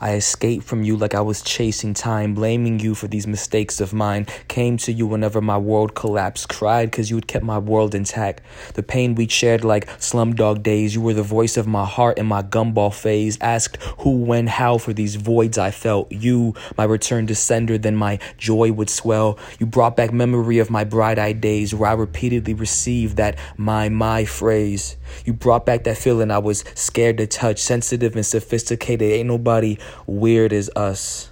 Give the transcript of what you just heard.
I escaped from you like I was chasing time, blaming you for these mistakes of mine. Came to you whenever my world collapsed, cried because you had kept my world intact. The pain we shared like slumdog days, you were the voice of my heart in my gumball phase. Asked who, when, how for these voids I felt. You, my return to sender, then my joy would swell. You brought back memory of my bright eyed days where I repeatedly received that my, my phrase. You brought back that feeling I was scared to touch, sensitive and sophisticated. Ain't nobody weird as us.